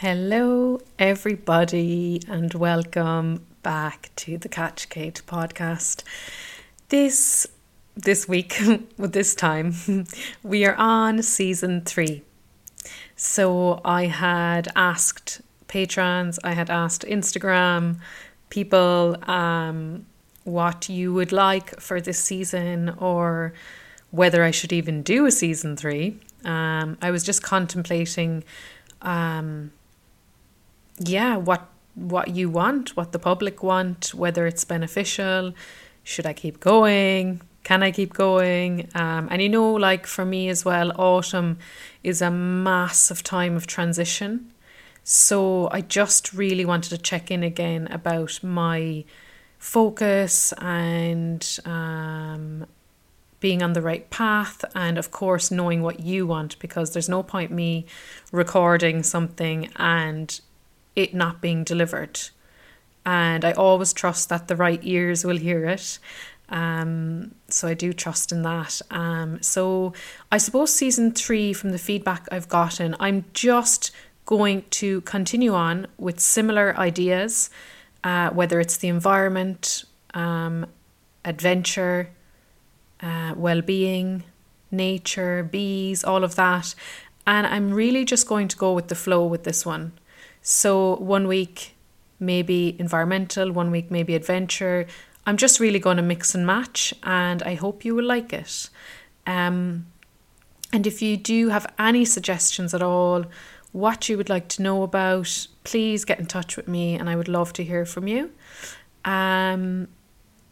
Hello, everybody, and welcome back to the Catch Kate podcast. This this week, with this time, we are on season three. So I had asked patrons, I had asked Instagram people um, what you would like for this season or whether I should even do a season three. Um, I was just contemplating, um, yeah, what what you want, what the public want, whether it's beneficial. Should I keep going? Can I keep going? Um, and you know, like for me as well, autumn is a massive time of transition. So I just really wanted to check in again about my focus and um, being on the right path and of course knowing what you want because there's no point me recording something and it not being delivered and i always trust that the right ears will hear it um, so i do trust in that um, so i suppose season three from the feedback i've gotten i'm just going to continue on with similar ideas uh, whether it's the environment um, adventure uh, well being, nature, bees, all of that. And I'm really just going to go with the flow with this one. So, one week maybe environmental, one week maybe adventure. I'm just really going to mix and match, and I hope you will like it. Um, and if you do have any suggestions at all, what you would like to know about, please get in touch with me, and I would love to hear from you. Um,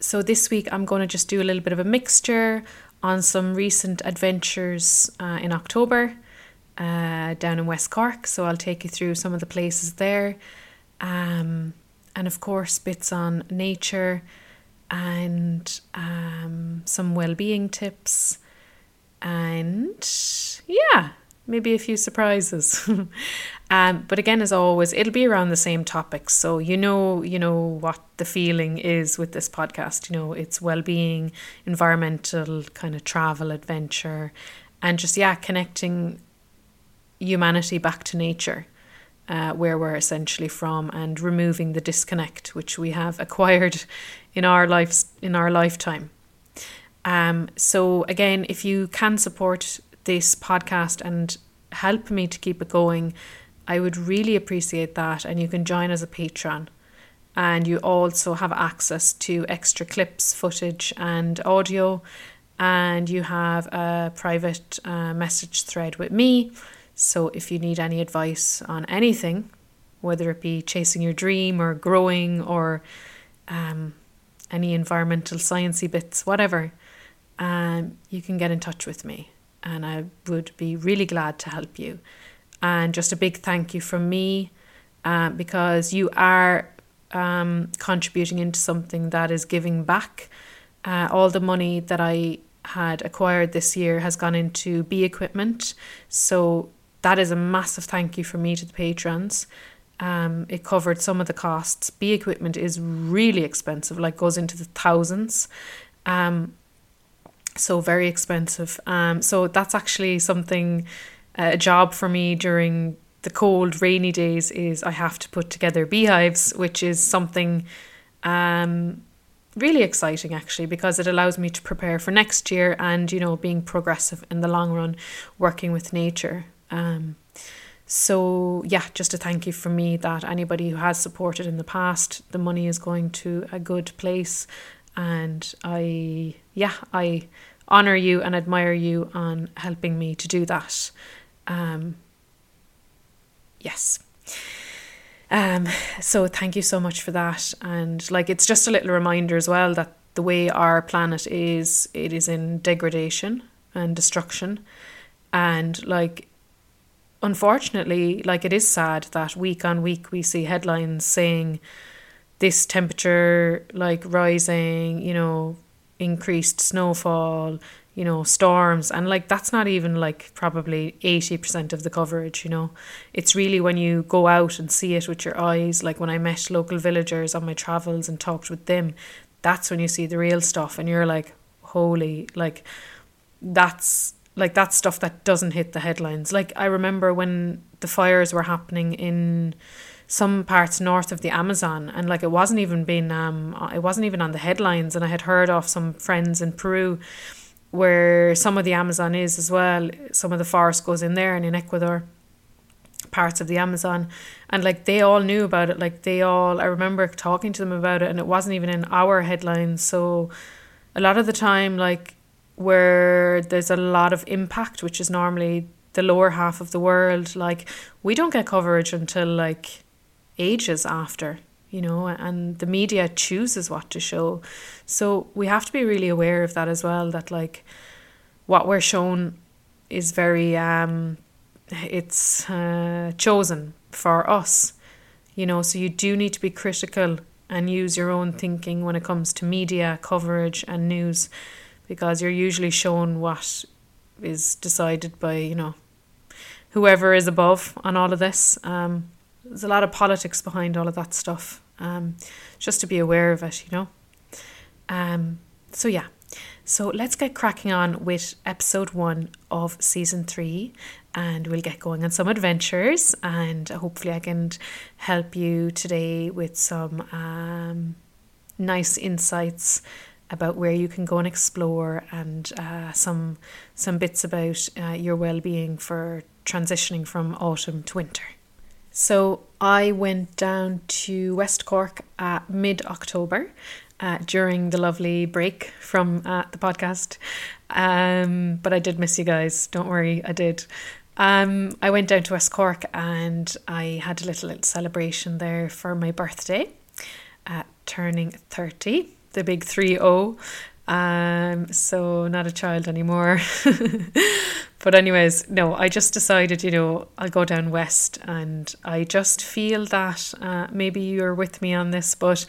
so this week I'm going to just do a little bit of a mixture on some recent adventures uh, in October uh, down in West Cork. So I'll take you through some of the places there. Um, and of course, bits on nature and um, some well being tips. And yeah, maybe a few surprises. um, but again, as always, it'll be around the same topics. So you know, you know what the feeling is with this podcast. You know, it's well-being, environmental, kind of travel, adventure, and just yeah, connecting humanity back to nature. Uh, where we're essentially from, and removing the disconnect which we have acquired in our lives in our lifetime. Um, so again, if you can support this podcast and help me to keep it going, I would really appreciate that. And you can join as a patron. And you also have access to extra clips, footage, and audio. And you have a private uh, message thread with me. So if you need any advice on anything, whether it be chasing your dream or growing or um, any environmental sciencey bits, whatever, um, you can get in touch with me and I would be really glad to help you. And just a big thank you from me uh, because you are um, contributing into something that is giving back. Uh, all the money that I had acquired this year has gone into bee equipment. So that is a massive thank you from me to the patrons. Um, it covered some of the costs. Bee equipment is really expensive, like goes into the thousands. Um, so very expensive. Um, so that's actually something, uh, a job for me during the cold, rainy days is I have to put together beehives, which is something um, really exciting actually because it allows me to prepare for next year and you know being progressive in the long run, working with nature. Um, so yeah, just a thank you from me that anybody who has supported in the past, the money is going to a good place, and I yeah I honor you and admire you on helping me to do that. Um, yes. Um, so thank you so much for that. And like it's just a little reminder as well that the way our planet is, it is in degradation and destruction. And like unfortunately, like it is sad that week on week we see headlines saying this temperature like rising, you know, increased snowfall, you know, storms, and like that's not even like probably 80% of the coverage, you know. It's really when you go out and see it with your eyes, like when I met local villagers on my travels and talked with them, that's when you see the real stuff, and you're like, holy, like that's like that's stuff that doesn't hit the headlines. Like I remember when the fires were happening in some parts north of the Amazon, and like it wasn't even being um it wasn't even on the headlines. And I had heard of some friends in Peru where some of the Amazon is as well. Some of the forest goes in there, and in Ecuador, parts of the Amazon, and like they all knew about it. Like they all, I remember talking to them about it, and it wasn't even in our headlines. So a lot of the time, like where there's a lot of impact, which is normally the lower half of the world, like we don't get coverage until like ages after, you know, and the media chooses what to show. So we have to be really aware of that as well, that like what we're shown is very um it's uh, chosen for us, you know, so you do need to be critical and use your own thinking when it comes to media coverage and news because you're usually shown what is decided by, you know, whoever is above on all of this. Um, there's a lot of politics behind all of that stuff. Um, just to be aware of it, you know. Um, so yeah, so let's get cracking on with episode one of season three, and we'll get going on some adventures. And hopefully, I can help you today with some um, nice insights about where you can go and explore, and uh, some some bits about uh, your well being for transitioning from autumn to winter. So I went down to West Cork at mid October uh, during the lovely break from uh, the podcast. Um, but I did miss you guys. Don't worry, I did. Um, I went down to West Cork and I had a little, little celebration there for my birthday, uh, turning 30, the big 3 0. Um, so not a child anymore. but anyways, no, I just decided, you know, I'll go down west and I just feel that uh, maybe you're with me on this, but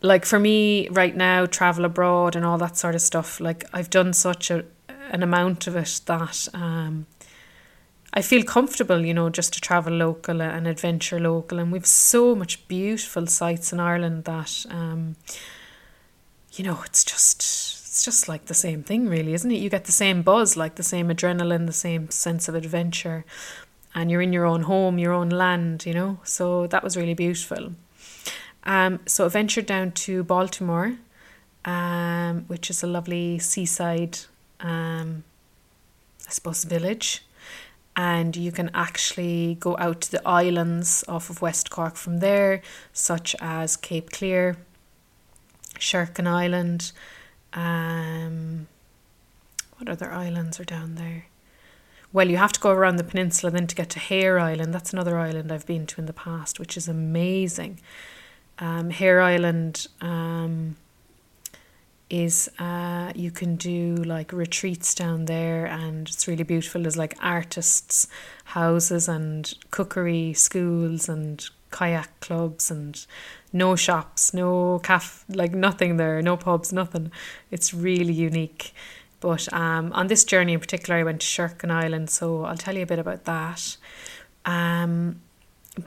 like for me right now, travel abroad and all that sort of stuff, like I've done such a an amount of it that um I feel comfortable, you know, just to travel local and adventure local and we've so much beautiful sights in Ireland that um you know, it's just it's just like the same thing really, isn't it? You get the same buzz, like the same adrenaline, the same sense of adventure. And you're in your own home, your own land, you know. So that was really beautiful. Um, so I ventured down to Baltimore, um, which is a lovely seaside, um, I suppose, village. And you can actually go out to the islands off of West Cork from there, such as Cape Clear, Sherkin Island. Um, what other islands are down there? Well, you have to go around the peninsula then to get to Hare Island. That's another island I've been to in the past, which is amazing. Um, Hare Island um, is uh, you can do like retreats down there, and it's really beautiful. There's like artists' houses and cookery schools and kayak clubs and no shops, no caf, like nothing there, no pubs, nothing. It's really unique. But um, on this journey in particular, I went to Sherkin Island, so I'll tell you a bit about that. Um,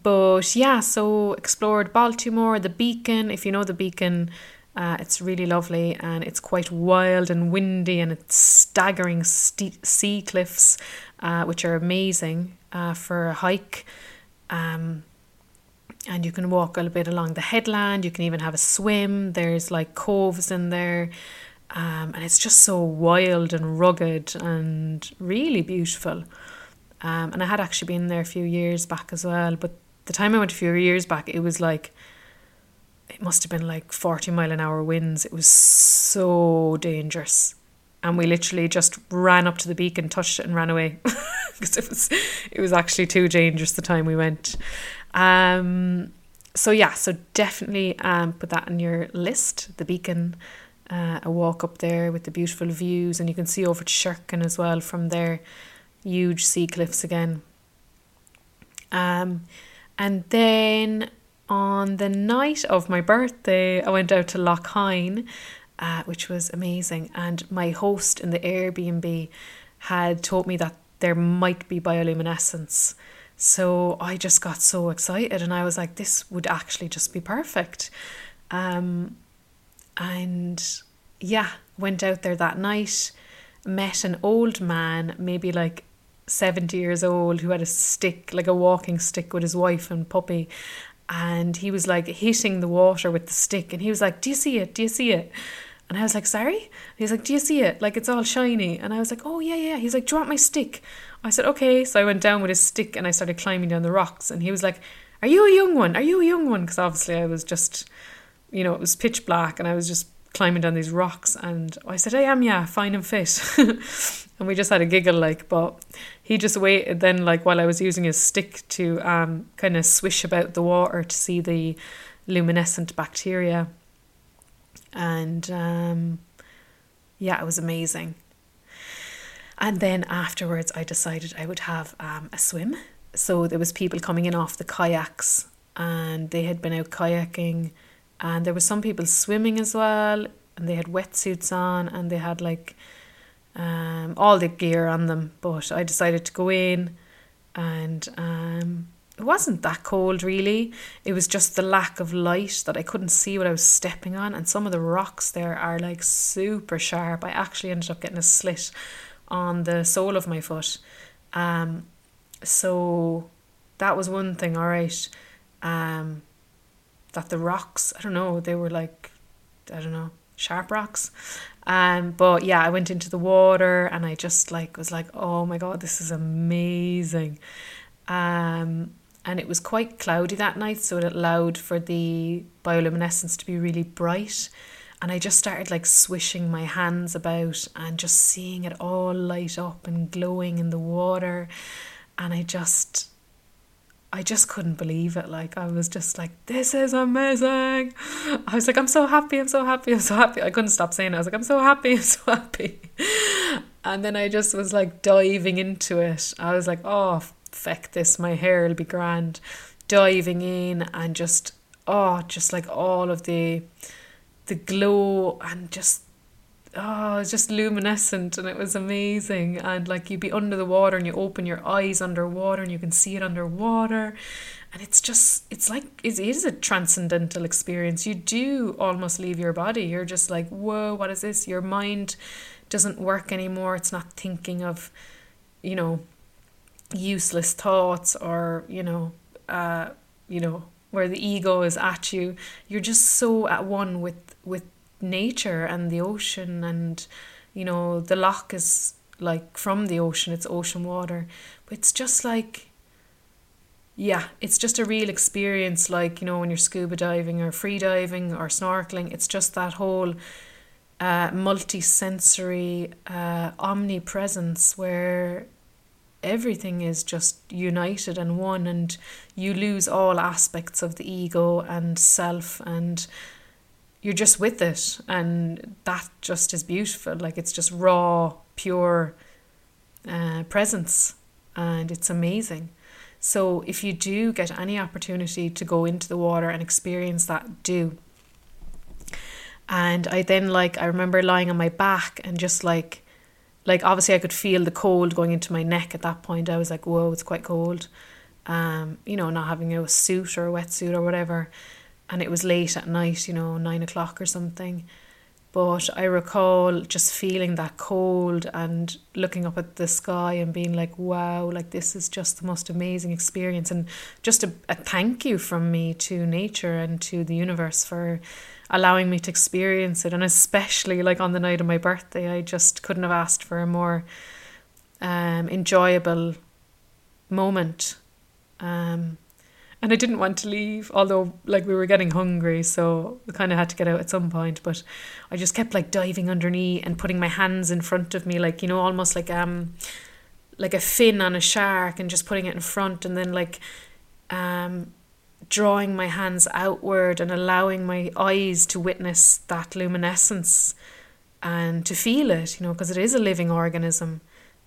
but yeah, so explored Baltimore, the Beacon. If you know the Beacon, uh, it's really lovely and it's quite wild and windy and it's staggering st- sea cliffs, uh, which are amazing uh, for a hike. Um, and you can walk a little bit along the headland. You can even have a swim. There's like coves in there. Um, and it's just so wild and rugged and really beautiful. Um, and I had actually been there a few years back as well. But the time I went a few years back, it was like, it must have been like 40 mile an hour winds. It was so dangerous. And we literally just ran up to the beacon, touched it, and ran away because it was it was actually too dangerous the time we went. Um, so yeah, so definitely um, put that on your list. The beacon, uh, a walk up there with the beautiful views, and you can see over to Sherkin as well from there. Huge sea cliffs again. Um, and then on the night of my birthday, I went out to Lough uh, which was amazing. And my host in the Airbnb had told me that there might be bioluminescence. So I just got so excited and I was like, this would actually just be perfect. Um, and yeah, went out there that night. met an old man, maybe like 70 years old, who had a stick, like a walking stick with his wife and puppy. And he was like hitting the water with the stick. And he was like, Do you see it? Do you see it? And I was like, Sorry? He's like, Do you see it? Like it's all shiny. And I was like, Oh, yeah, yeah. He's like, Do you want my stick? I said, Okay. So I went down with his stick and I started climbing down the rocks. And he was like, Are you a young one? Are you a young one? Because obviously I was just, you know, it was pitch black and I was just climbing down these rocks and I said, I am, yeah, fine and fit. and we just had a giggle like, but he just waited then like while I was using his stick to um, kind of swish about the water to see the luminescent bacteria. And um, yeah, it was amazing. And then afterwards, I decided I would have um, a swim. So there was people coming in off the kayaks, and they had been out kayaking and there were some people swimming as well and they had wetsuits on and they had like um, all the gear on them. But i decided to go in and um, it wasn't that cold really. It was just the lack of light that i couldn't see what i was stepping on and some of the rocks there are like super sharp. I actually ended up getting a slit on the sole of my foot um, so that was one thing all right um, that the rocks, I don't know, they were like, I don't know, sharp rocks. Um, but yeah, I went into the water and I just like was like, oh my god, this is amazing. Um, and it was quite cloudy that night, so it allowed for the bioluminescence to be really bright. And I just started like swishing my hands about and just seeing it all light up and glowing in the water. And I just I just couldn't believe it. Like I was just like, this is amazing. I was like, I'm so happy, I'm so happy, I'm so happy. I couldn't stop saying it. I was like, I'm so happy, I'm so happy. And then I just was like diving into it. I was like, oh feck this, my hair will be grand. Diving in and just oh, just like all of the the glow and just oh, it was just luminescent and it was amazing. And like you'd be under the water and you open your eyes underwater and you can see it underwater. And it's just, it's like, it is a transcendental experience. You do almost leave your body. You're just like, whoa, what is this? Your mind doesn't work anymore. It's not thinking of, you know, useless thoughts or, you know, uh, you know, where the ego is at you. You're just so at one with, with nature and the ocean and you know the lough is like from the ocean it's ocean water but it's just like yeah it's just a real experience like you know when you're scuba diving or free diving or snorkeling it's just that whole uh, multi-sensory uh, omnipresence where everything is just united and one and you lose all aspects of the ego and self and you're just with it and that just is beautiful. Like it's just raw pure uh, presence and it's amazing. So if you do get any opportunity to go into the water and experience that do. And i then like i remember lying on my back and just like like obviously i could feel the cold going into my neck at that point. I was like whoa it's quite cold. Um you know not having a suit or a wetsuit or whatever. And it was late at night, you know, nine o'clock or something. But I recall just feeling that cold and looking up at the sky and being like, wow, like this is just the most amazing experience. And just a, a thank you from me to nature and to the universe for allowing me to experience it. And especially like on the night of my birthday, I just couldn't have asked for a more um, enjoyable moment. Um, and I didn't want to leave, although like we were getting hungry, so we kind of had to get out at some point. But I just kept like diving underneath and putting my hands in front of me, like you know, almost like um, like a fin on a shark, and just putting it in front, and then like um, drawing my hands outward and allowing my eyes to witness that luminescence and to feel it, you know, because it is a living organism,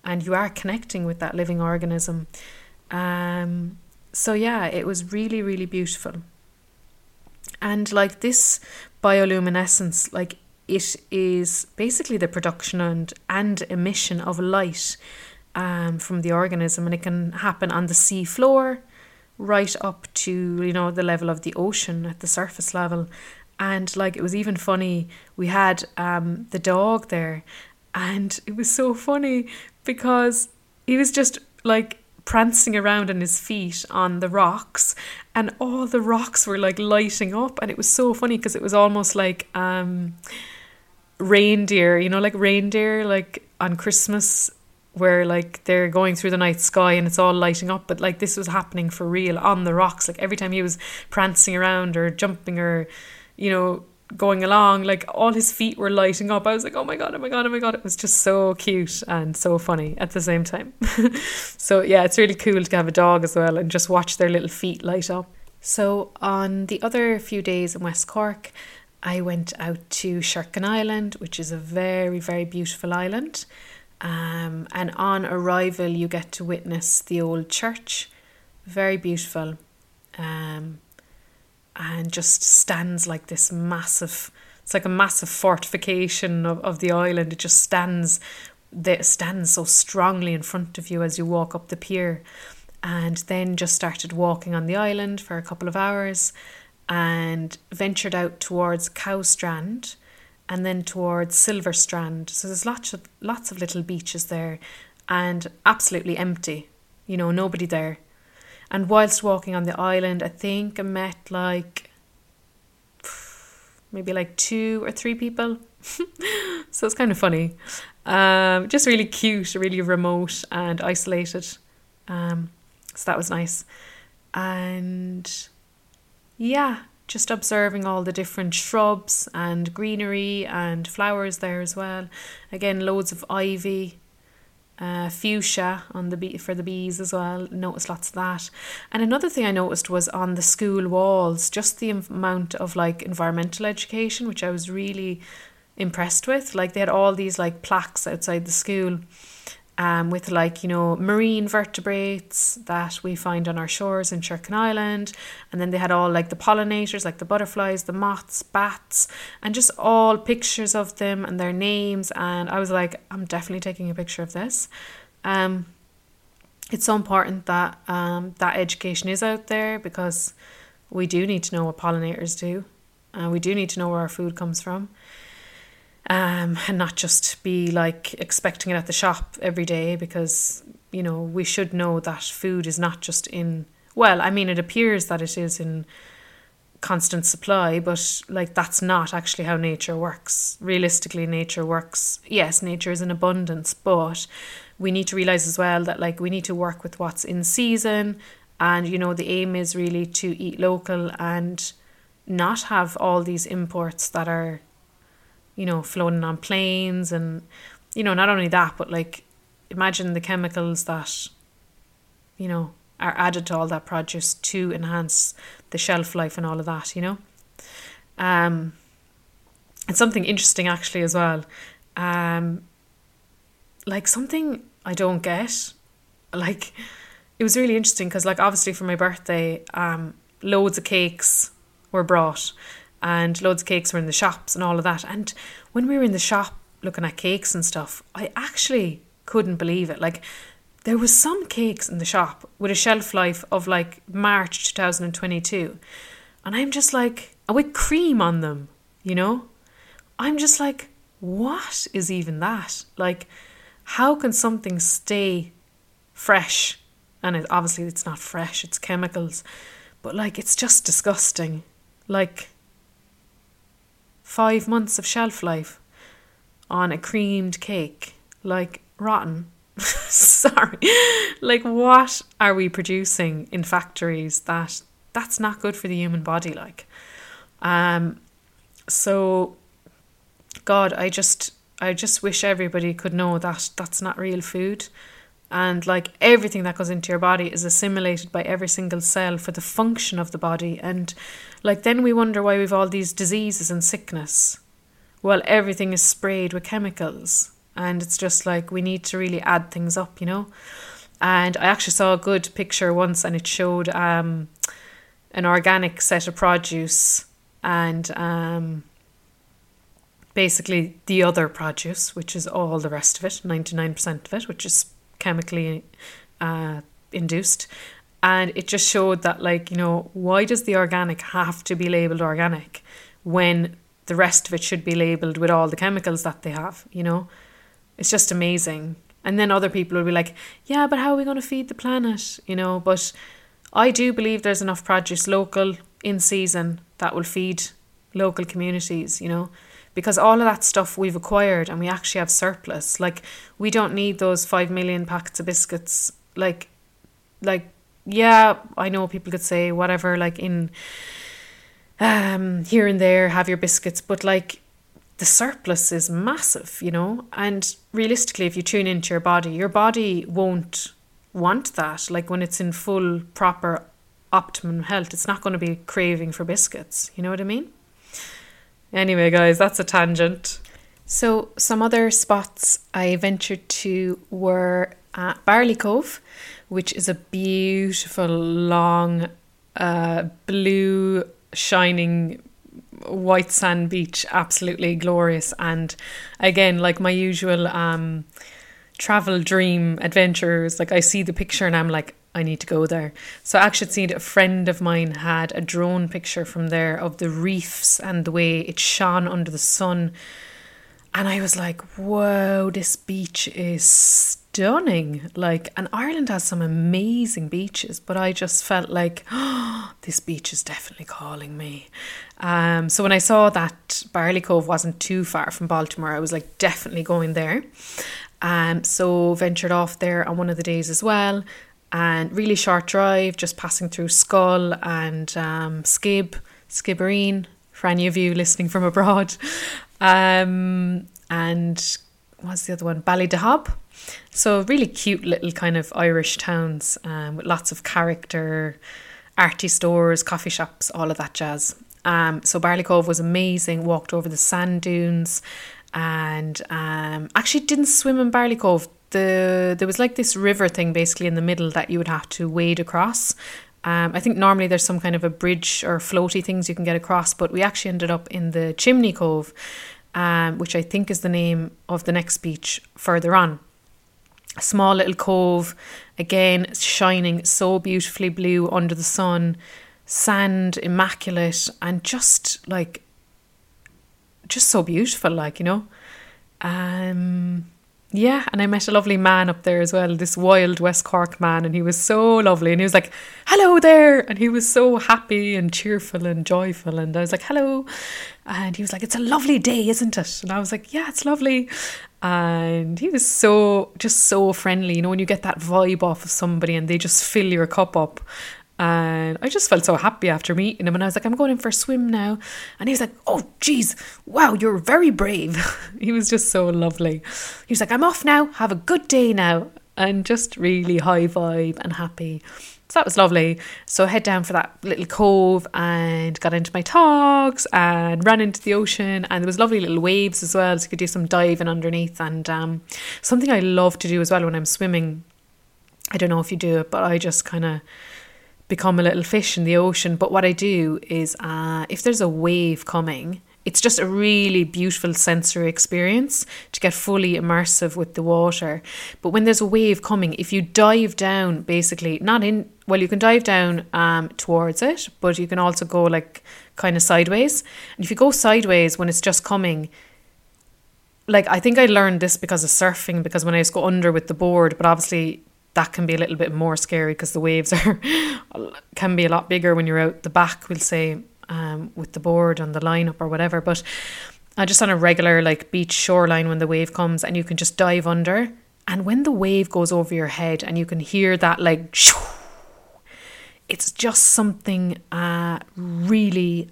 and you are connecting with that living organism. Um, so yeah, it was really, really beautiful. And like this bioluminescence, like it is basically the production and, and emission of light um, from the organism, and it can happen on the sea floor right up to you know the level of the ocean at the surface level and like it was even funny we had um the dog there And it was so funny because he was just like prancing around on his feet on the rocks and all the rocks were like lighting up and it was so funny because it was almost like um reindeer you know like reindeer like on christmas where like they're going through the night sky and it's all lighting up but like this was happening for real on the rocks. Like every time he was prancing around or jumping or you know going along like all his feet were lighting up. I was like oh my god oh my god oh my god. It was just so cute and so funny at the same time. So yeah it's really cool to have a dog as well and just watch their little feet light up. So on the other few days in west cork i went out to sherkin island which is a very very beautiful island. Um, and on arrival, you get to witness the old church, very beautiful, um, and just stands like this massive. It's like a massive fortification of, of the island. It just stands, that stands so strongly in front of you as you walk up the pier, and then just started walking on the island for a couple of hours, and ventured out towards Cow Strand and then towards Silver Strand. So there's lots of lots of little beaches there and absolutely empty. You know, nobody there. And whilst walking on the island, I think I met like maybe like two or three people. so it's kind of funny. Um, just really cute, really remote and isolated. Um, so that was nice. And yeah, just observing all the different shrubs and greenery and flowers there as well. Again, loads of ivy, uh, fuchsia on the bee for the bees as well. Noticed lots of that. And another thing I noticed was on the school walls, just the amount of like environmental education, which I was really impressed with. Like they had all these like plaques outside the school um, with like you know marine vertebrates that we find on our shores in Sherkin Island, and then they had all like the pollinators, like the butterflies, the moths, bats, and just all pictures of them and their names. And I was like, I'm definitely taking a picture of this. Um, it's so important that um, that education is out there because we do need to know what pollinators do, and uh, we do need to know where our food comes from um, and not just be like expecting it at the shop every day because you know we should know that food is not just in well i mean it appears that it is in constant supply but like that's not actually how nature works. Realistically nature works. Yes nature is in abundance but we need to realize as well that like we need to work with what's in season and you know the aim is really to eat local and not have all these imports that are you know, floating on planes and, you know, not only that, but like imagine the chemicals that, you know, are added to all that produce to enhance the shelf life and all of that, you know. Um, and something interesting actually as well. Um, like something I don't get, like it was really interesting because like obviously for my birthday, um, loads of cakes were brought and loads of cakes were in the shops and all of that. And when we were in the shop looking at cakes and stuff, I actually couldn't believe it. Like there was some cakes in the shop with a shelf life of like March 2022. And I'm just like, with cream on them, you know? I'm just like, what is even that? Like, how can something stay fresh? And it, obviously, it's not fresh, it's chemicals. But like, it's just disgusting. Like, five months of shelf life on a creamed cake. Like, rotten. Sorry. Like, what are we producing in factories that that's not good for the human body? Like, um, so, God, I just, I just wish everybody could know that that's not real food and like everything that goes into your body is assimilated by every single cell for the function of the body. And like then we wonder why we've all these diseases and sickness. Well everything is sprayed with chemicals. And it's just like we need to really add things up you know? And i actually saw a good picture once and it showed um, an organic set of produce and um, basically the other produce which is all the rest of it 99% of it which is chemically uh, induced. And it just showed that, like, you know, why does the organic have to be labeled organic when the rest of it should be labeled with all the chemicals that they have, you know? It's just amazing. And then other people will be like, yeah, but how are we going to feed the planet? You know, but I do believe there's enough produce local in season that will feed local communities, you know, because all of that stuff we've acquired and we actually have surplus. Like, we don't need those 5 million packets of biscuits. Like, like, yeah, I know people could say whatever, like in um, here and there, have your biscuits, but like the surplus is massive, you know. And realistically, if you tune into your body, your body won't want that. Like when it's in full, proper, optimum health, it's not going to be craving for biscuits. You know what I mean? Anyway, guys, that's a tangent. So, some other spots I ventured to were at Barley Cove, which is a beautiful, long, uh, blue, shining white sand beach, absolutely glorious. And again, like my usual um, travel dream adventures, like I see the picture and I'm like, I need to go there. So I actually seen a friend of mine had a drone picture from there of the reefs and the way it shone under the sun. And I was like, whoa, this beach is stunning. Like, and Ireland has some amazing beaches, but I just felt like, oh, this beach is definitely calling me. Um, so when I saw that Barley Cove wasn't too far from Baltimore, I was like, definitely going there. Um, so ventured off there on one of the days as well. And really short drive, just passing through Schull and um, Skib, Skibbereen, for any of you listening from abroad. Um, and what's the other one? Ballydehob. So really cute little kind of Irish towns um, with lots of character, arty stores, coffee shops, all of that jazz. Um, so Barley Cove was amazing. Walked over the sand dunes, and um, actually didn't swim in Barley Cove. The there was like this river thing basically in the middle that you would have to wade across. Um, I think normally there's some kind of a bridge or floaty things you can get across, but we actually ended up in the Chimney Cove, um, which I think is the name of the next beach further on. A small little cove, again shining so beautifully blue under the sun, sand immaculate, and just like, just so beautiful, like you know. Um, yeah, and I met a lovely man up there as well, this wild West Cork man, and he was so lovely. And he was like, Hello there. And he was so happy and cheerful and joyful. And I was like, Hello. And he was like, It's a lovely day, isn't it? And I was like, Yeah, it's lovely. And he was so, just so friendly. You know, when you get that vibe off of somebody and they just fill your cup up. And I just felt so happy after meeting him. And I was like, I'm going in for a swim now. And he was like, Oh, geez, wow, you're very brave. he was just so lovely. He was like, I'm off now. Have a good day now. And just really high vibe and happy. So that was lovely. So I head down for that little cove and got into my togs and ran into the ocean. And there was lovely little waves as well. So you could do some diving underneath. And um, something I love to do as well when I'm swimming. I don't know if you do it, but I just kind of become a little fish in the ocean. But what I do is, uh, if there's a wave coming, it's just a really beautiful sensory experience to get fully immersive with the water. But when there's a wave coming, if you dive down, basically, not in, well, you can dive down um, towards it, but you can also go like kind of sideways. And if you go sideways when it's just coming, like I think I learned this because of surfing, because when I used to go under with the board, but obviously that can be a little bit more scary because the waves are can be a lot bigger when you're out the back we'll say um, with the board on the lineup or whatever. But uh, just on a regular like beach shoreline when the wave comes and you can just dive under and when the wave goes over your head and you can hear that like it's just something uh, really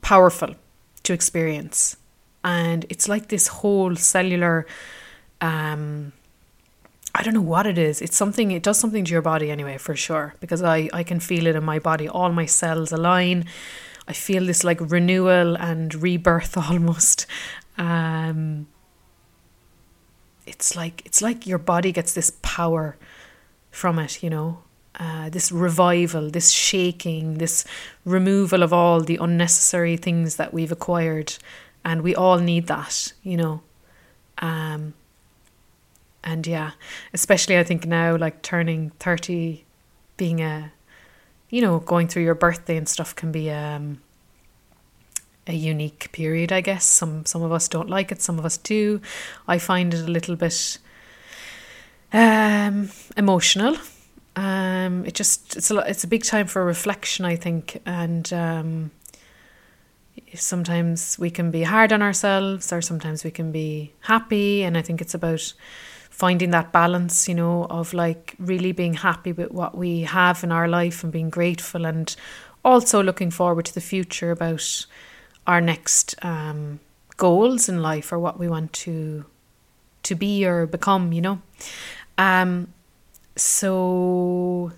powerful to experience. And it's like this whole cellular um, I don't know what it is. It's something, it does something to your body anyway, for sure, because I, I can feel it in my body. All my cells align. I feel this like renewal and rebirth almost. Um, it's like it's like your body gets this power from it, you know, uh, this revival, this shaking, this removal of all the unnecessary things that we've acquired, and we all need that, you know. Um, and yeah, especially I think now, like turning 30, being a, you know, going through your birthday and stuff can be um, a unique period, I guess. Some some of us don't like it, some of us do. I find it a little bit um, emotional. Um, it just it's a lot, it's a big time for reflection, I think, and um, sometimes we can be hard on ourselves, or sometimes we can be happy, and I think it's about finding that balance, you know, of like really being happy with what we have in our life and being grateful and also looking forward to the future about our next um, goals in life or what we want to to be or become, you know. Um, so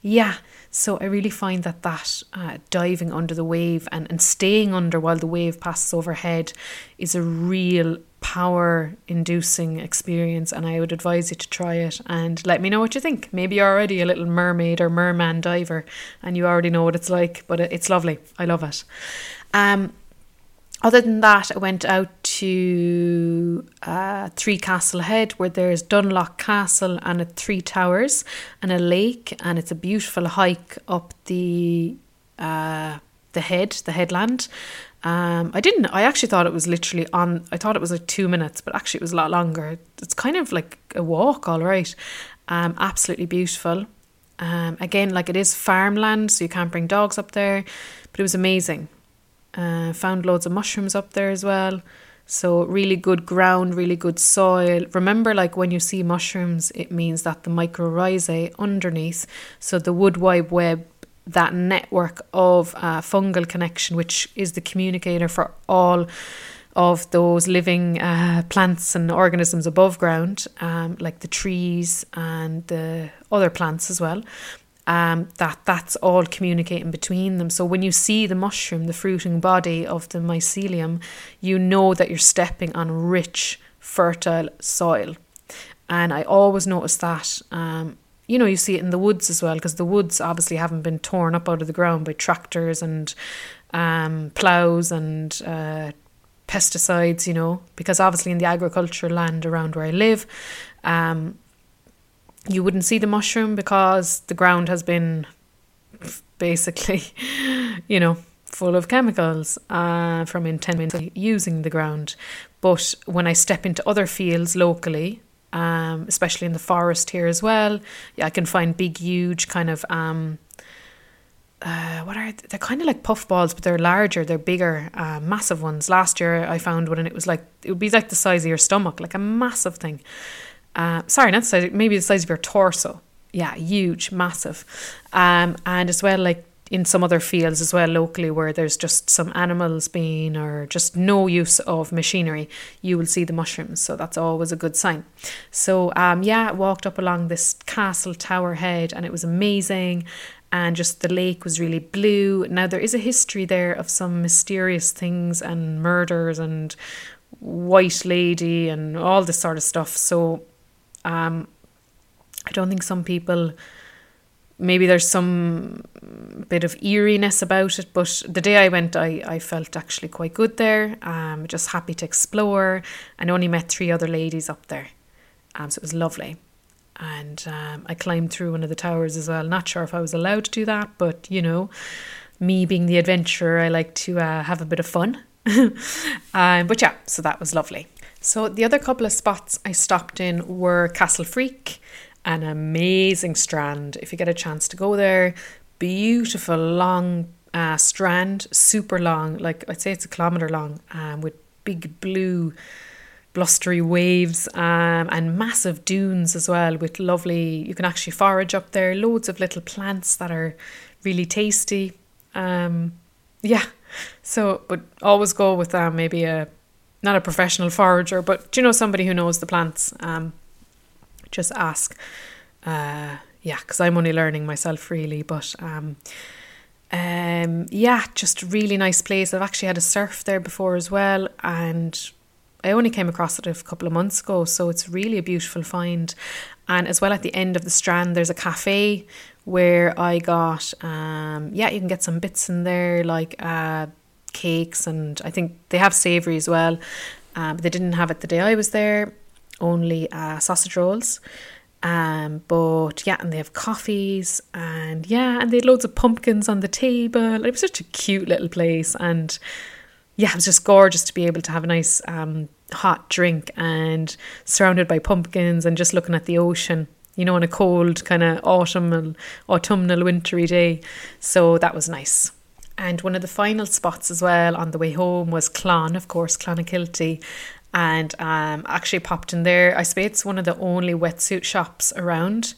yeah, so I really find that that uh, diving under the wave and, and staying under while the wave passes overhead is a real power inducing experience and I would advise you to try it and let me know what you think. Maybe you're already a little mermaid or merman diver and you already know what it's like, but it's lovely. I love it. Um, other than that, I went out to uh, Three Castle Head where there's Dunlough Castle and a Three Towers and a lake, and it's a beautiful hike up the uh, the head, the headland. Um, I didn't. I actually thought it was literally on. I thought it was like two minutes, but actually it was a lot longer. It's kind of like a walk, all right. Um, absolutely beautiful. Um, again, like it is farmland, so you can't bring dogs up there, but it was amazing. Uh, found loads of mushrooms up there as well. So really good ground, really good soil. Remember, like when you see mushrooms, it means that the mycorrhizae underneath, so the wood wide web that network of uh, fungal connection, which is the communicator for all of those living uh, plants and organisms above ground, um, like the trees and the other plants as well. Um, that that's all communicating between them. So when you see the mushroom, the fruiting body of the mycelium, you know that you're stepping on rich, fertile soil. And I always notice that um, you know, you see it in the woods as well, because the woods obviously haven't been torn up out of the ground by tractors and um, plows and uh, pesticides, you know, because obviously in the agricultural land around where I live, um, you wouldn't see the mushroom because the ground has been basically, you know, full of chemicals uh, from intensely using the ground. But when I step into other fields locally, um, especially in the forest here as well. Yeah, I can find big, huge kind of um, uh, what are they? they're kind of like puffballs, but they're larger, they're bigger, uh, massive ones. Last year I found one, and it was like it would be like the size of your stomach, like a massive thing. Uh, sorry, not the size, maybe the size of your torso. Yeah, huge, massive, um, and as well like in some other fields as well locally where there's just some animals being or just no use of machinery, you will see the mushrooms. So that's always a good sign. So um, yeah, walked up along this castle tower head and it was amazing. And just the lake was really blue. Now there is a history there of some mysterious things and murders and white lady and all this sort of stuff. So um, I don't think some people maybe there's some bit of eeriness about it, but the day I went, I, I felt actually quite good there. Um, just happy to explore, and only met three other ladies up there, um, so it was lovely. And um, I climbed through one of the towers as well. Not sure if I was allowed to do that, but you know, me being the adventurer, I like to uh, have a bit of fun. um, but yeah, so that was lovely. So the other couple of spots I stopped in were Castlefreke an amazing strand. If you get a chance to go there, beautiful long uh, strand, super long, like I'd say it's a kilometre long, um, with big blue blustery waves um, and massive dunes as well with lovely you can actually forage up there. Loads of little plants that are really tasty. Um, yeah. So but always go with um, maybe a not a professional forager but do you know somebody who knows the plants um, just ask. Uh, yeah, because I'm only learning myself really, but um, um, yeah, just a really nice place. I've actually had a surf there before as well, and I only came across it a couple of months ago, so it's really a beautiful find. And as well, at the end of the strand, there's a cafe where I got, um, yeah, you can get some bits in there like uh, cakes, and I think they have savoury as well. But they didn't have it the day I was there only uh, sausage rolls. Um, but yeah, and they have coffees and yeah, and they had loads of pumpkins on the table. It was such a cute little place, and yeah, it was just gorgeous to be able to have a nice um, hot drink and surrounded by pumpkins and just looking at the ocean you know, on a cold kind of autumnal, autumnal, wintry day. So that was nice. And one of the final spots as well on the way home was Clon, of course, Clonakilty. And um, actually popped in there. I suppose it's one of the only wetsuit shops around.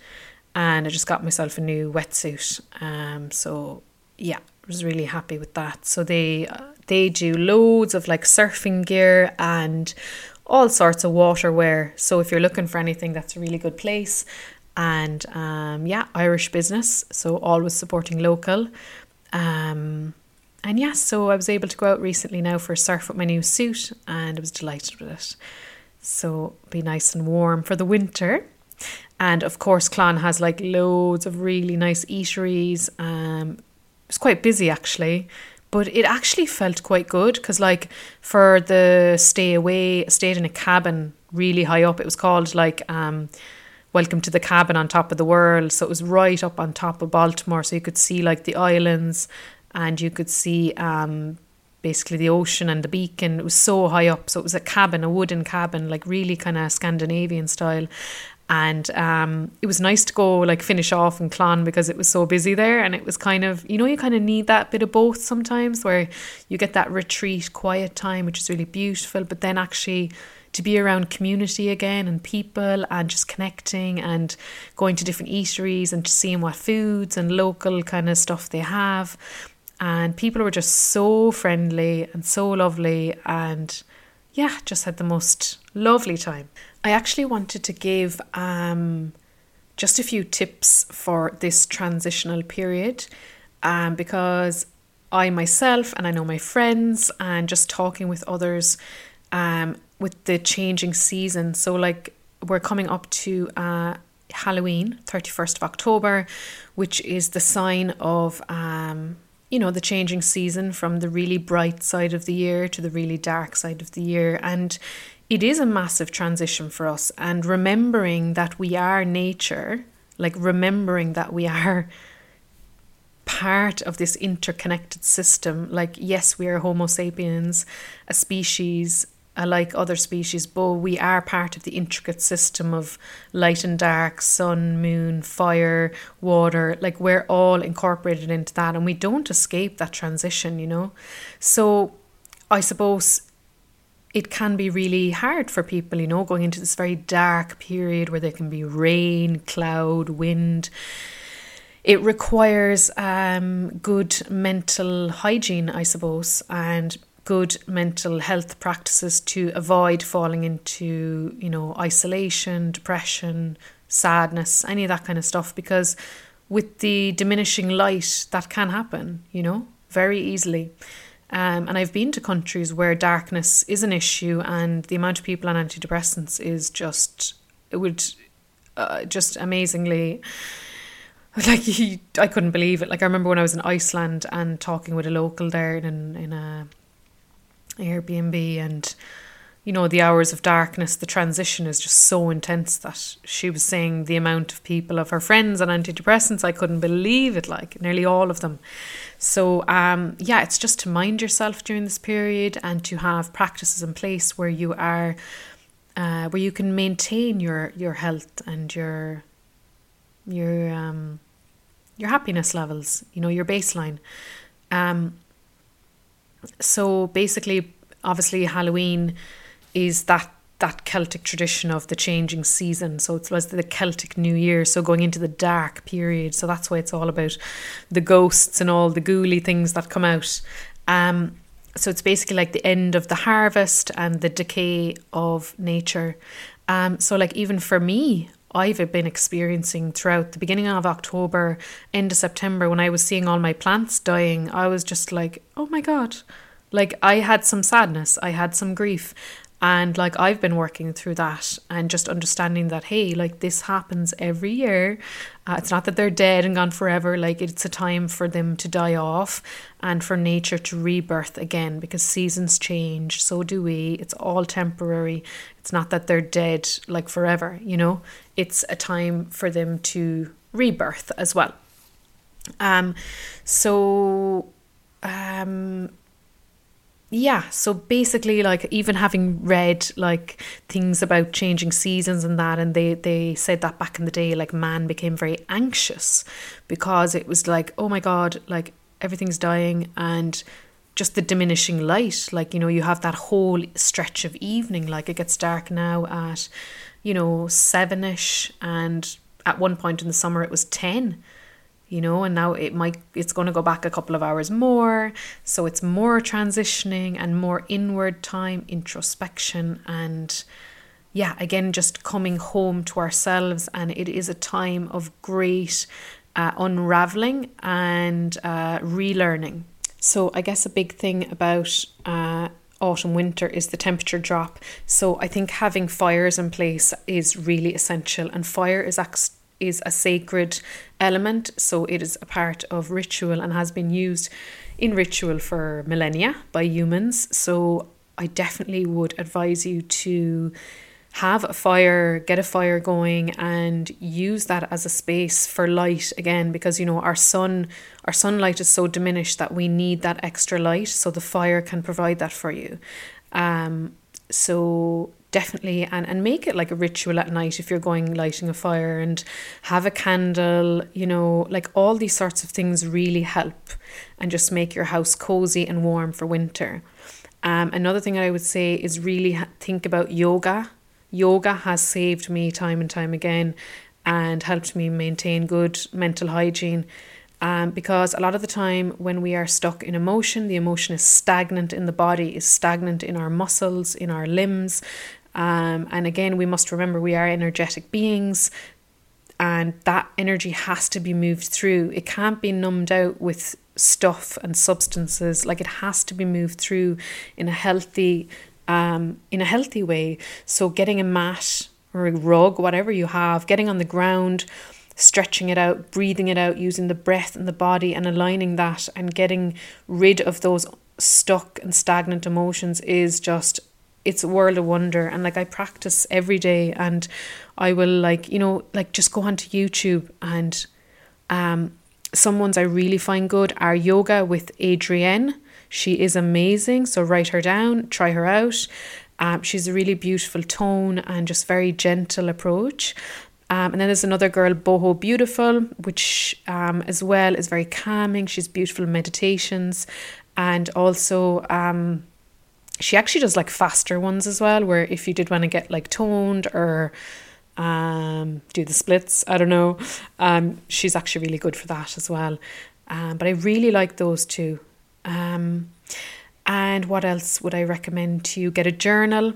And I just got myself a new wetsuit. Um, so yeah, was really happy with that. So they uh, they do loads of like surfing gear and all sorts of waterware. So if you're looking for anything, that's a really good place. And um, yeah, Irish business, so always supporting local. Um, and yes, so I was able to go out recently now for a surf with my new suit, and I was delighted with it. So be nice and warm for the winter. And of course, Clon has like loads of really nice eateries. Um, it's quite busy actually but it actually felt quite good because like for the stay away stayed in a cabin really high up it was called like um welcome to the cabin on top of the world. So it was right up on top of baltimore. So you could see like the islands and you could see um basically the ocean and the beacon. It was so high up. So it was a cabin a wooden cabin like really kind of scandinavian style. And um, it was nice to go like finish off in Clon because it was so busy there. And it was kind of you know you kind of need that bit of both sometimes where you get that retreat quiet time which is really beautiful. But then actually to be around community again and people and just connecting and going to different eateries and just seeing what foods and local kind of stuff they have. And people were just so friendly and so lovely and yeah just had the most lovely time. I actually wanted to give um, just a few tips for this transitional period um, because I myself and I know my friends and just talking with others um, with the changing season. So, like, we're coming up to uh, Halloween, 31st of October, which is the sign of. Um, you know, the changing season from the really bright side of the year to the really dark side of the year. And it is a massive transition for us and remembering that we are nature like remembering that we are part of this interconnected system like yes we are homo sapiens a species like other species but we are part of the intricate system of light and dark sun moon fire water like we're all incorporated into that and we don't escape that transition you know so i suppose it can be really hard for people, you know, going into this very dark period where there can be rain, cloud, wind. It requires um, good mental hygiene, I suppose, and good mental health practices to avoid falling into, you know, isolation, depression, sadness, any of that kind of stuff. Because with the diminishing light, that can happen, you know, very easily. Um, and I've been to countries where darkness is an issue, and the amount of people on antidepressants is just it would uh, just amazingly like I couldn't believe it. Like I remember when I was in Iceland and talking with a local there in in a Airbnb, and you know the hours of darkness, the transition is just so intense that she was saying the amount of people of her friends on antidepressants. I couldn't believe it. Like nearly all of them. So, um, yeah, it's just to mind yourself during this period and to have practices in place where you are, uh, where you can maintain your your health and your your um, your happiness levels. You know, your baseline. Um, so basically, obviously, Halloween is that that Celtic tradition of the changing season. So it was the Celtic New Year, so going into the dark period. So that's why it's all about the ghosts and all the ghouly things that come out. Um, so it's basically like the end of the harvest and the decay of nature. Um, so like even for me, I've been experiencing throughout the beginning of October, end of September, when I was seeing all my plants dying, I was just like, oh my God. Like I had some sadness, I had some grief. And like I've been working through that and just understanding that, hey, like this happens every year. Uh, it's not that they're dead and gone forever. Like it's a time for them to die off and for nature to rebirth again because seasons change. So do we. It's all temporary. It's not that they're dead like forever, you know? It's a time for them to rebirth as well. Um, so, um, yeah, so basically, like even having read like things about changing seasons and that, and they they said that back in the day, like man became very anxious because it was like, oh my god, like everything's dying and just the diminishing light. Like you know, you have that whole stretch of evening. Like it gets dark now at, you know, seven ish, and at one point in the summer it was ten you know and now it might it's going to go back a couple of hours more so it's more transitioning and more inward time introspection and yeah again just coming home to ourselves and it is a time of great uh, unraveling and uh, relearning so i guess a big thing about uh, autumn winter is the temperature drop so i think having fires in place is really essential and fire is actually is a sacred element, so it is a part of ritual and has been used in ritual for millennia by humans. So I definitely would advise you to have a fire, get a fire going and use that as a space for light again because you know our sun our sunlight is so diminished that we need that extra light so the fire can provide that for you. Um so definitely and, and make it like a ritual at night if you're going lighting a fire and have a candle you know like all these sorts of things really help and just make your house cozy and warm for winter um, another thing i would say is really think about yoga yoga has saved me time and time again and helped me maintain good mental hygiene um, because a lot of the time when we are stuck in emotion, the emotion is stagnant in the body, is stagnant in our muscles, in our limbs, um, and again, we must remember we are energetic beings and that energy has to be moved through. It can't be numbed out with stuff and substances. Like it has to be moved through in a healthy, um, in a healthy way. So getting a mat or a rug, whatever you have, getting on the ground, stretching it out, breathing it out, using the breath and the body and aligning that and getting rid of those stuck and stagnant emotions is just it's a world of wonder and like I practice every day and I will like you know like just go onto YouTube and um some ones I really find good are yoga with Adriene she is amazing so write her down try her out um, she's a really beautiful tone and just very gentle approach um, and then there's another girl, Boho Beautiful, which um, as well is very calming. She's beautiful meditations and also um, she actually does like faster ones as well, where if you did want to get like toned or um, do the splits, I don't know, um, she's actually really good for that as well. Um, but I really like those two. Um, and what else would I recommend to you? Get a journal.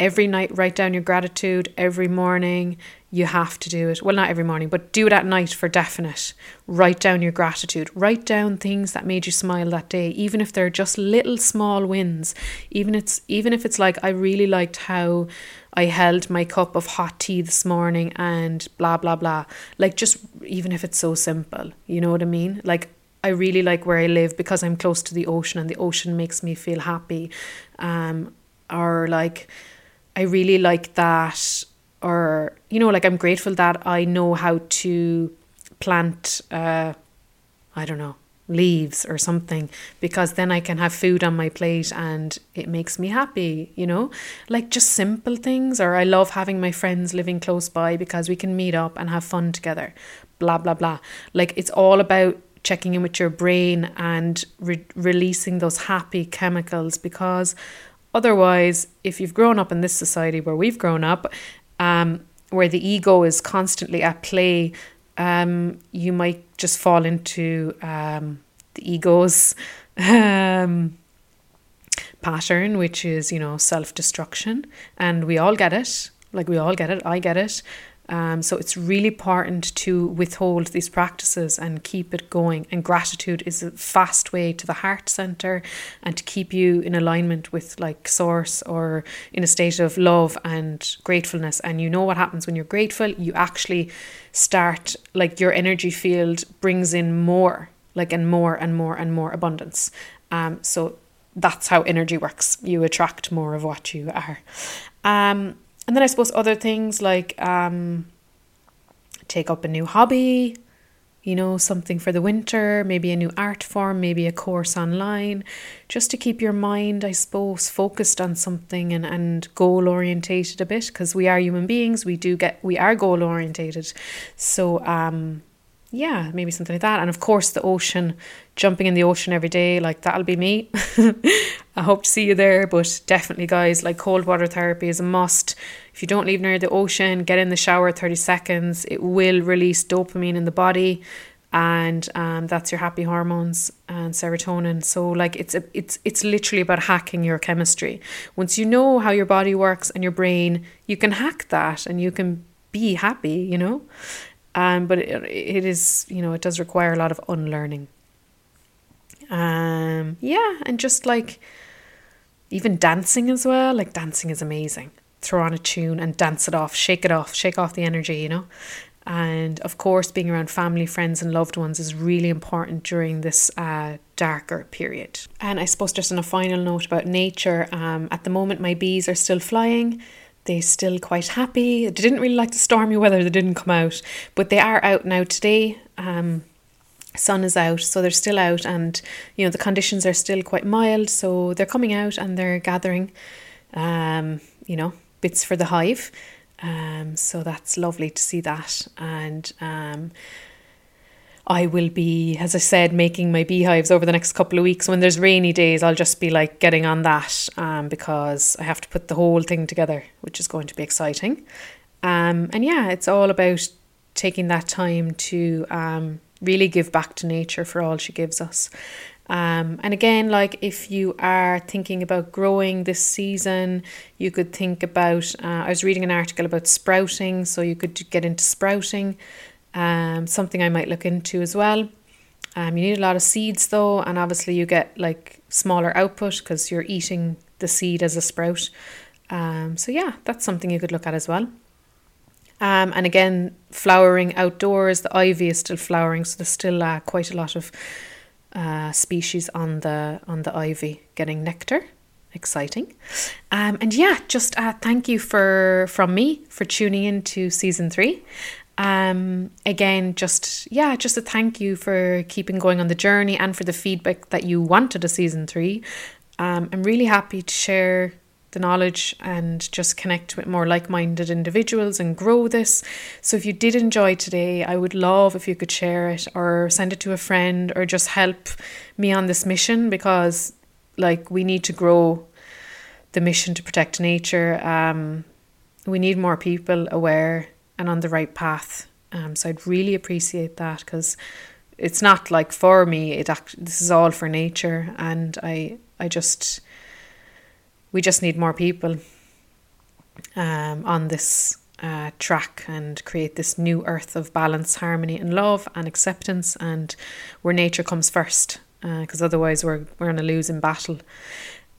Every night, write down your gratitude. Every morning, you have to do it. Well, not every morning, but do it at night for definite. Write down your gratitude. Write down things that made you smile that day, even if they're just little small wins. Even it's even if it's like I really liked how I held my cup of hot tea this morning and blah blah blah. Like just even if it's so simple, you know what I mean? Like I really like where I live because I'm close to the ocean and the ocean makes me feel happy. Um, or like I really like that or you know like i'm grateful that i know how to plant uh i don't know leaves or something because then i can have food on my plate and it makes me happy you know like just simple things or i love having my friends living close by because we can meet up and have fun together blah blah blah like it's all about checking in with your brain and re- releasing those happy chemicals because otherwise if you've grown up in this society where we've grown up um, where the ego is constantly at play, um, you might just fall into um, the ego's um, pattern, which is, you know, self destruction. And we all get it. Like, we all get it. I get it. Um, so it's really important to withhold these practices and keep it going. And gratitude is a fast way to the heart center and to keep you in alignment with like source or in a state of love and gratefulness. And you know what happens when you're grateful? You actually start like your energy field brings in more, like and more and more and more abundance. Um, so that's how energy works. You attract more of what you are. Um, and then I suppose other things like um, take up a new hobby, you know, something for the winter, maybe a new art form, maybe a course online, just to keep your mind, I suppose, focused on something and, and goal orientated a bit because we are human beings. We do get, we are goal orientated. So, um, yeah, maybe something like that. And of course, the ocean, jumping in the ocean every day, like that'll be me. I hope to see you there. But definitely, guys, like cold water therapy is a must. If you don't leave near the ocean, get in the shower 30 seconds. It will release dopamine in the body. And um, that's your happy hormones and serotonin. So, like, it's a, it's it's literally about hacking your chemistry. Once you know how your body works and your brain, you can hack that, and you can be happy. You know, um, but it, it is, you know, it does require a lot of unlearning. Um, yeah, and just like even dancing as well. Like dancing is amazing. Throw on a tune and dance it off, shake it off, shake off the energy, you know. And of course, being around family, friends, and loved ones is really important during this uh, darker period. And I suppose just on a final note about nature, um, at the moment my bees are still flying they're still quite happy. They didn't really like the stormy weather, they didn't come out, but they are out now today. Um, sun is out, so they're still out, and you know the conditions are still quite mild, so they're coming out and they're gathering, um, you know, bits for the hive. Um, so that's lovely to see that, and um, I will be, as I said, making my beehives over the next couple of weeks. When there's rainy days, I'll just be like getting on that um, because I have to put the whole thing together, which is going to be exciting. Um, and yeah, it's all about taking that time to um, really give back to nature for all she gives us. Um, and again, like if you are thinking about growing this season, you could think about. Uh, I was reading an article about sprouting, so you could get into sprouting um, something I might look into as well. Um, you need a lot of seeds though, and obviously you get like smaller output because you're eating the seed as a sprout. Um, so yeah, that's something you could look at as well. Um, and again, flowering outdoors, the ivy is still flowering, so there's still uh, quite a lot of uh, species on the on the ivy getting nectar. Exciting, um, and yeah, just uh, thank you for from me for tuning in to season three. Um, again, just yeah, just a thank you for keeping going on the journey and for the feedback that you wanted a season three. Um, I'm really happy to share the knowledge and just connect with more like minded individuals and grow this. So, if you did enjoy today, I would love if you could share it or send it to a friend or just help me on this mission because, like, we need to grow the mission to protect nature. Um, we need more people aware and on the right path. Um, so I'd really appreciate that because it's not like for me. It act- this is all for nature, and I I just we just need more people um, on this uh, track and create this new earth of balance, harmony, and love and acceptance, and where nature comes first. Because uh, otherwise, we're we're to lose in battle.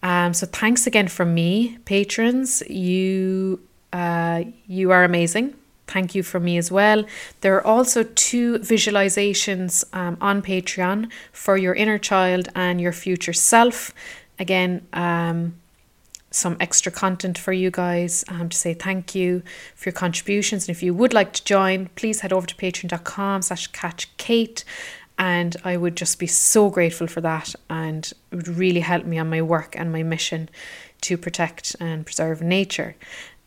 Um, so thanks again from me, patrons. You uh, you are amazing thank you from me as well. There are also two visualizations um, on Patreon for your inner child and your future self. Again, um, some extra content for you guys um, to say thank you for your contributions. And if you would like to join, please head over to patreon.com slash catch Kate. And I would just be so grateful for that. And it would really help me on my work and my mission to protect and preserve nature.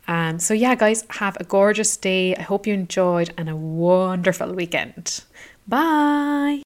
Um, so, yeah, guys, have a gorgeous day. I hope you enjoyed and a wonderful weekend. Bye.